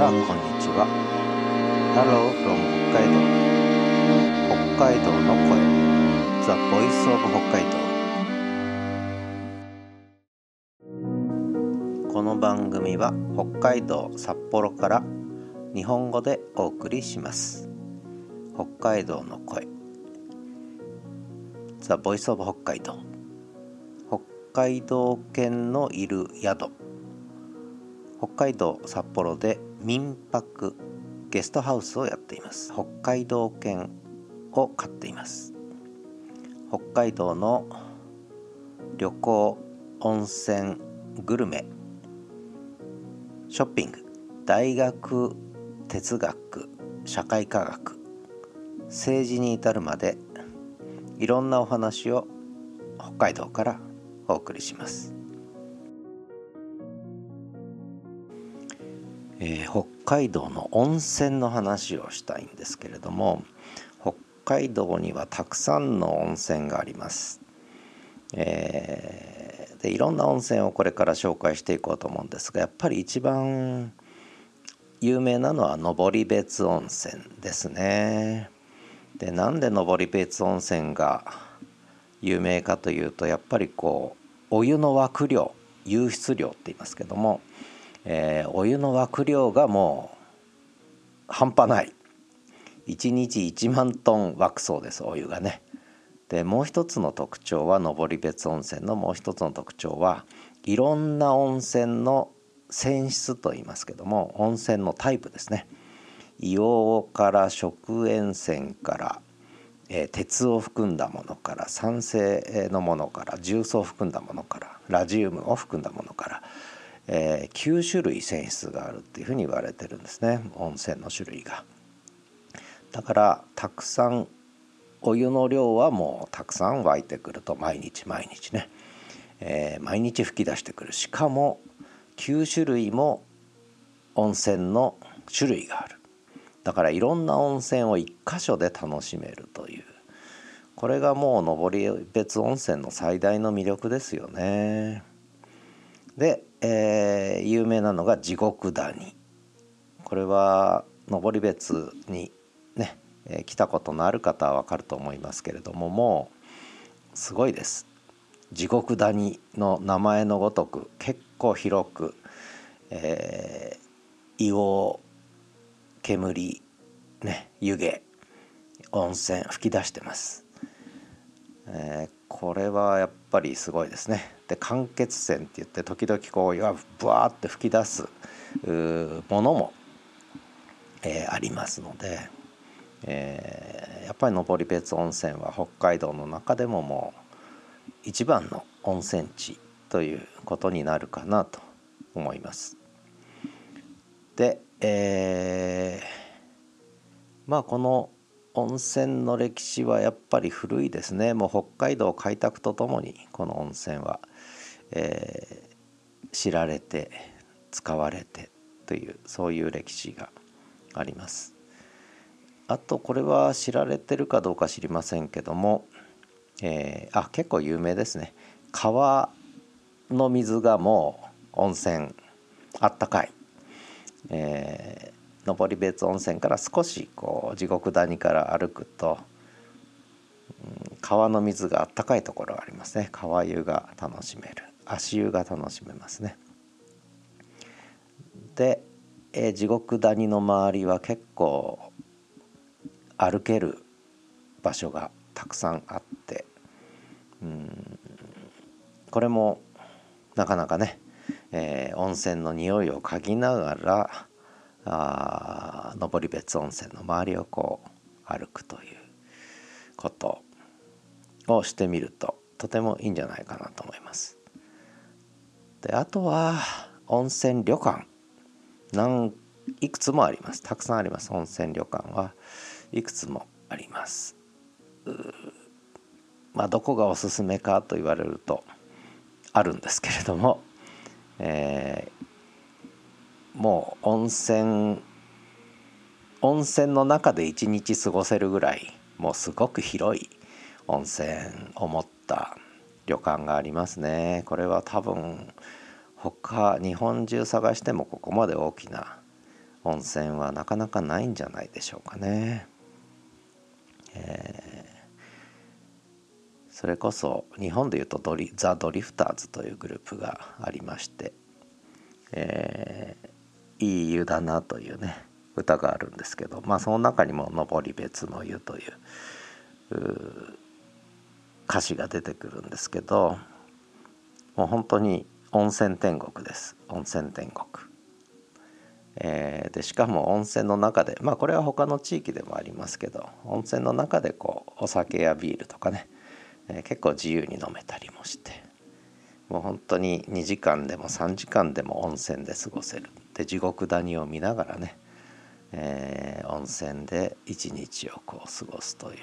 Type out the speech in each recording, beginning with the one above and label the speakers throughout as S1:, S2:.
S1: からこんにちは。Hello from 北海道。北海道の声。The Voice of 北海道。この番組は北海道札幌から日本語でお送りします。北海道の声。The Voice of 北海道。北海道犬のいる宿。北海道札幌で民泊ゲストハウスをやっています。北海道犬を飼っています。北海道の旅行温泉グルメショッピング大学哲学社会科学政治に至るまでいろんなお話を北海道からお送りします。えー、北海道の温泉の話をしたいんですけれども北海道にはたくさんの温泉があります、えー、でいろんな温泉をこれから紹介していこうと思うんですがやっぱり一番有名なのは登別温泉ですね。でなんで登別温泉が有名かというとやっぱりこうお湯の湧く量湧出量って言いますけどもえー、お湯の湧く量がもう半端ない1日1万トン湧くそうですお湯がね。でもう一つの特徴は登別温泉のもう一つの特徴はいろんな温泉の泉質と言いますけども温泉のタイプですね。硫黄から食塩泉から、えー、鉄を含んだものから酸性のものから重曹を含んだものからラジウムを含んだものからえー、9種類泉質があるっていうふうに言われてるんですね。温泉の種類が。だからたくさんお湯の量はもうたくさん湧いてくると毎日毎日ね、えー、毎日噴き出してくる。しかも9種類も温泉の種類がある。だからいろんな温泉を一箇所で楽しめるという。これがもう登別温泉の最大の魅力ですよね。で、えー、有名なのが地獄谷。これは登別にね、えー、来たことのある方は分かると思いますけれどももうすごいです。地獄谷の名前のごとく結構広く、えー、硫黄煙ね湯気温泉吹き出してます、えー、これはやっぱりすごいですねで間欠泉って言って時々こうがブワーって吹き出すものも、えー、ありますので、えー、やっぱり登別温泉は北海道の中でももう一番の温泉地ということになるかなと思います。で、えー、まあこの温泉の歴史はやっぱり古いですね。もう北海道開拓とともにこの温泉は、えー、知られて使われてというそういう歴史があります。あとこれは知られてるかどうか知りませんけども、えー、あ結構有名ですね。川の水がもう温泉あったかい、えー登別温泉から少しこう地獄谷から歩くと、うん、川の水があったかいところがありますね。川湯が楽しめる。足湯が楽しめますね。で、え地獄谷の周りは結構歩ける場所がたくさんあってうんこれもなかなかね、えー、温泉の匂いを嗅ぎながらあ登別温泉の周りをこう歩くということをしてみるととてもいいんじゃないかなと思います。であとは温泉旅館なんいくつもありますたくさんあります温泉旅館はいくつもあります。まあどこがおすすめかと言われるとあるんですけれども、えー、もう温泉温泉の中で一日過ごせるぐらいもうすごく広い温泉を持った旅館がありますねこれは多分他日本中探してもここまで大きな温泉はなかなかないんじゃないでしょうかね。えー、それこそ日本でいうとドリザ・ドリフターズというグループがありまして、えー、いい湯だなというね歌があるんですけどまあその中にも「登別の湯」という歌詞が出てくるんですけどもう本当に温泉天国です温泉天国。えー、でしかも温泉の中でまあこれは他の地域でもありますけど温泉の中でこうお酒やビールとかね、えー、結構自由に飲めたりもしてもう本当に2時間でも3時間でも温泉で過ごせるで地獄谷を見ながらね、えー、温泉で一日をこう過ごすという、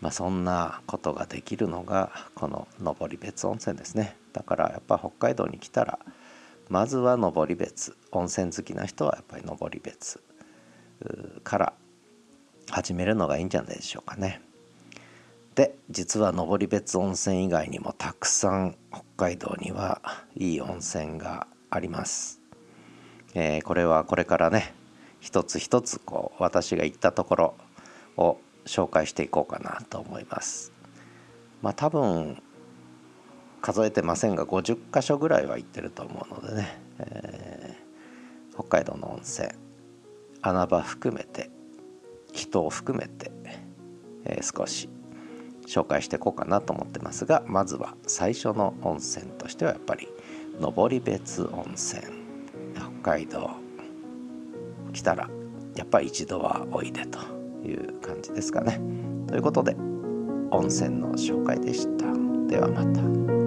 S1: まあ、そんなことができるのがこの登別温泉ですねだからやっぱ北海道に来たらまずは登別温泉好きな人はやっぱり登別から始めるのがいいんじゃないでしょうかね。で実は登別温泉以外にもたくさん北海道にはいい温泉があります。えー、これはこれからね一つ一つこう私が行ったところを紹介していこうかなと思います。まあ多分数えてませんが50箇所ぐらいは行ってると思うのでね、えー、北海道の温泉穴場含めて人を含めて、えー、少し紹介していこうかなと思ってますがまずは最初の温泉としてはやっぱり登別温泉海道来たらやっぱり一度はおいでという感じですかね。ということで温泉の紹介でした。ではまた。